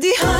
的。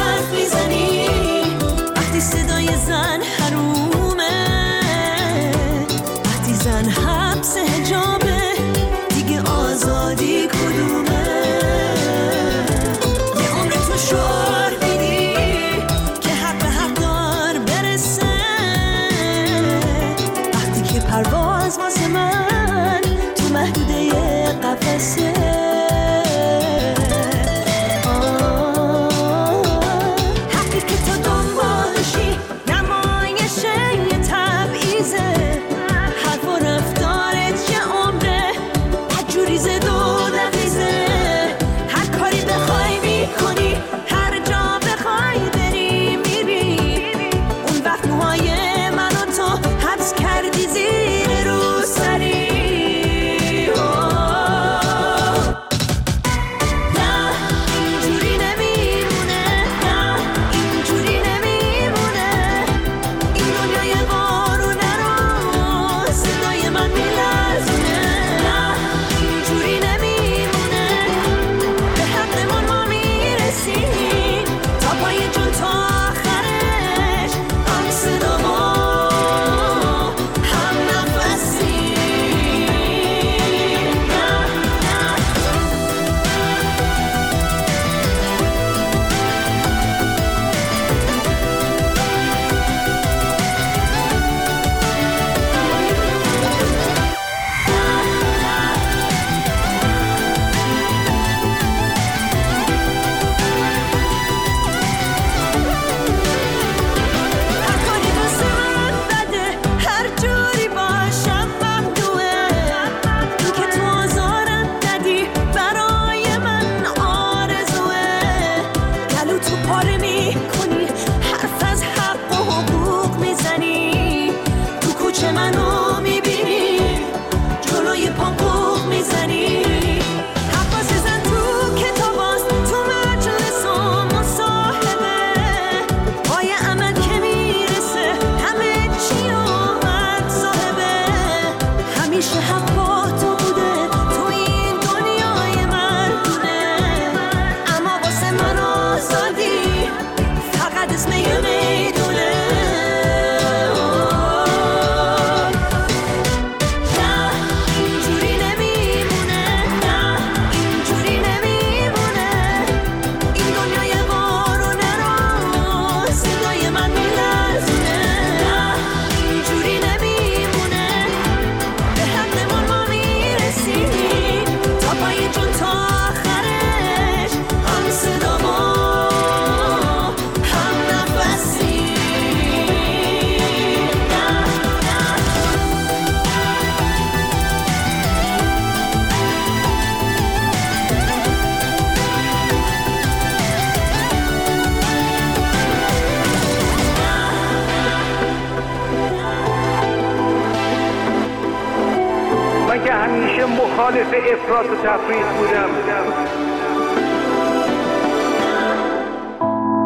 مخالف افراط و تفریط بودم.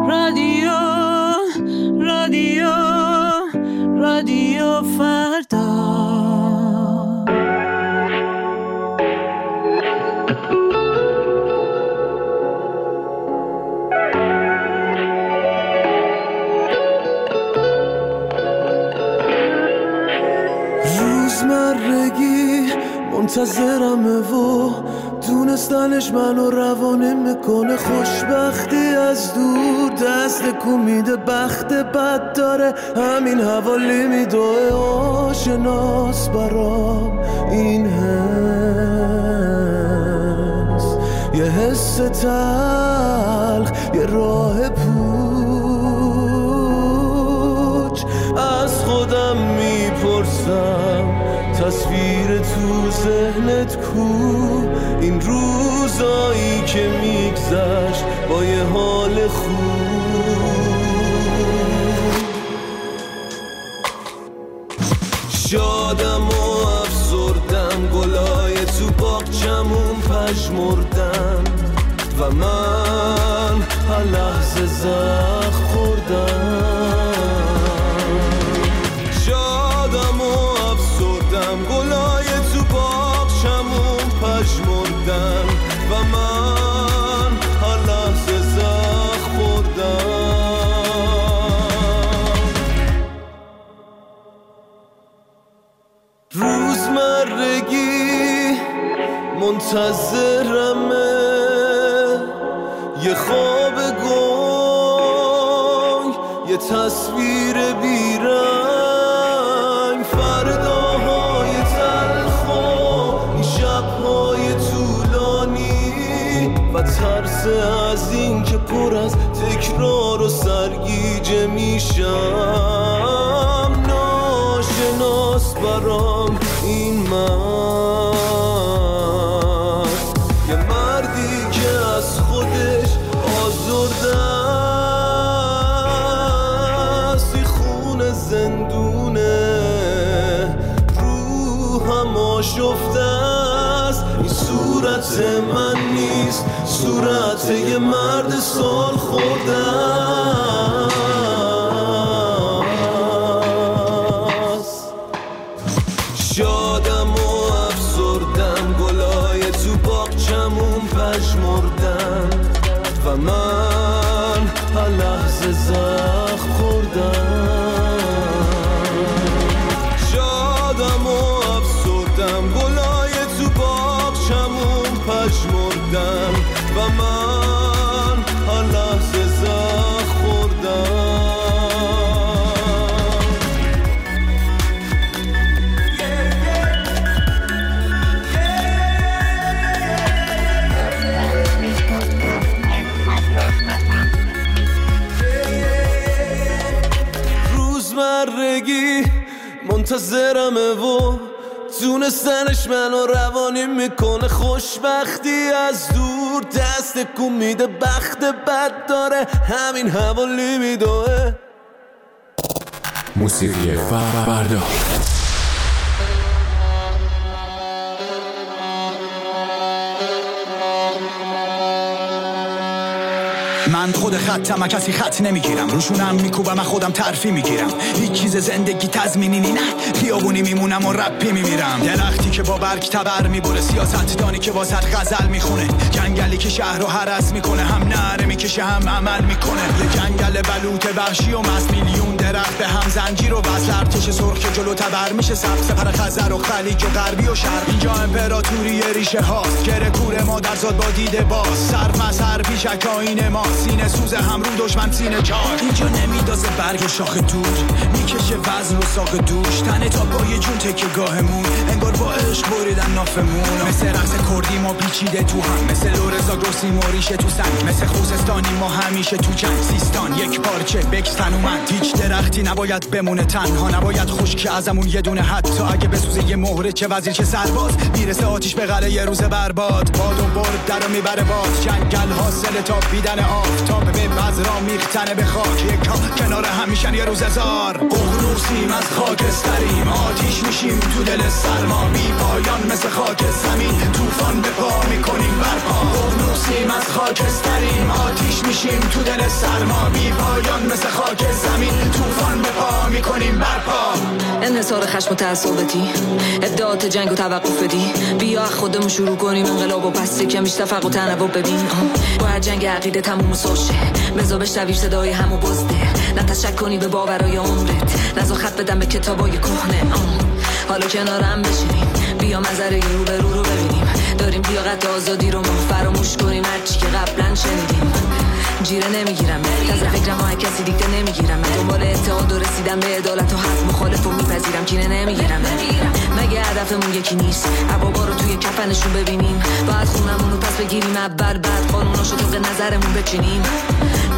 رادیو رادیو رادیو فردا. منتظرمه و دونستنش منو روانه می‌کنه. خوشبختی از دور دست کومیده بخت بد داره. همین حوالی میدوه آشناس برام این حس. یه حس تلخ یه راه پوچ. از خودم می‌پرسم تصویر تو ذهنت کو. این روزایی که میگذشت با یه حال خوب. شادم و افسردم گلای تو باغچمون پشمردم و من هر لحظه زخ خوردم. یه خواب گنگ یه تصویر بیرنگ. فرداهای تلخ این شبهای طولانی و ترس از این که پر از تکرار و سرگیجه میشم. ناشناس برام این مرد روحم آشفته است. این صورت من نیست. صورت یه مرد سال خورده است. شادم و افسردم. گلای تو باغچمون پژمردن. و من روزمرگی منتظرمه و تونستنش منو روانی می‌کنه. خوشبختی از دور دست کن میده بخت بد داره همین حوالی میدوه. موسیقی فردا. خود خطم کسی خط نمی‌گیرم. روشونم میکوبم من خودم ترفی می‌گیرم. هیچ چیز زندگی تضمینی نی نه. خیابونی میمونم و رپی میمیرم. درختی که با برگ تبر می‌بره سیاست دانی که واسط غزل می‌خونه. جنگلی که شهر رو حرس می‌کنه هم نره می‌کشه هم عمل می‌کنه. یه جنگل بلوط وحشی و مست میلیون درخت به هم زنجیر و وصل ارتش سرخ که جلو تبر میشه سبز سپر خزر و خلیج و غربی و شرق. اینجا امپراتوری ریشه هاست. گره کور مادر زاد با دیده باز. سر پیشک آین ما سینه سوز هم رو دشمن سینه چار. اینجا نمیدازه برگ شاخ دور می‌کشه وزن و ساق دوش. تنه تا پای جون تکه گاهمون انگار با عشق بریدن نافمون. مثل رقص کردی ما پیچیده تو هم مثل لورزا گرسی موریشه تو سنگ. مثل خوزستانی ما همیشه تو جنگ. سیستان یک پارچه بکس تنومند هیچ درختی نباید بمونه تنها نباید خشک ازمون یه دونه حتی. اگه بسوزه یه مهره چه وزیر چه سرباز؟ می‌رسه آتیش به قلعه یه روز برباد. باد و برد در می‌بره باز جنگل حاصل تا بیدن آفتاب به بذرا میختنه به خاک. یک کنار هم میشن یه روز هزار. ققنوسیم از خاکستریم. آتیش میشیم تو دل سرما. بی پایان مثل خاک زمین. طوفان به پا می‌کنیم برپا. ققنوسیم از خاکستریم. آتیش میشیم تو دل سرما. بی پایان مثل خاک زمین. طوفان به پا می‌کنیم برپا. انحصار خشم و تعصبتی. ادعات جنگ و توقف بدی بیا خودمون شروع کنیم انقلاب و پس کمیش تفق و تنوع ببین. باید جنگ عقیده تموم و ساشه بزا بشنوی صدای همو بزده. نه تشک کنی به باورای عمرت. نزا خط بدم به کتابای کهنه. حالا کنارم بشینیم. بیا منظره رو به رو رو ببینیم. داریم لیاقت آزادی رو ما فراموش کنیم هرچی. جیره نمی‌گیرم. تازه فکرم ها کسی دیگه نمی‌گیرم. دنبال اتحاد و رسیدم به عدالت و حق مخالف و میپذیرم. کینه نمی‌گیرم. مگه هدفمون یکی نیست؟ عبابا رو توی کفنشون ببینیم. باید خونمون رو پس بگیریم. اول بعد قانوناشو طبق نظرمون بچینیم.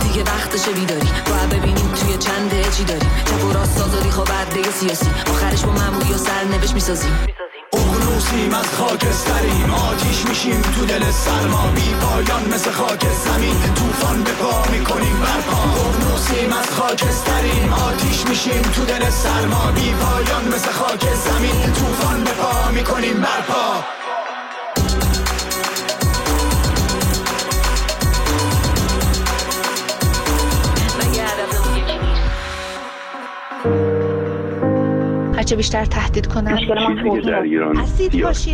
دیگه وقتشه بیداری باید ببینیم توی چنده چی داریم. چپ و راست خواه برده سیاسی. آخرش با معمولی و سرنوشت می‌سازیم. ققنوسیم از خاکستریم. آتیش میشیم تو دل سرما. بی پایان مثل خاک زمین. طوفان به پا می‌کنیم برپا. ققنوسیم از خاکستریم. آتیش میشیم تو دل سرما. بی پایان مثل خاک زمین. طوفان به پا می‌کنیم برپا. هرچه بیشتر تهدید کنن. چیزی در ایران سیاسی پاشیدن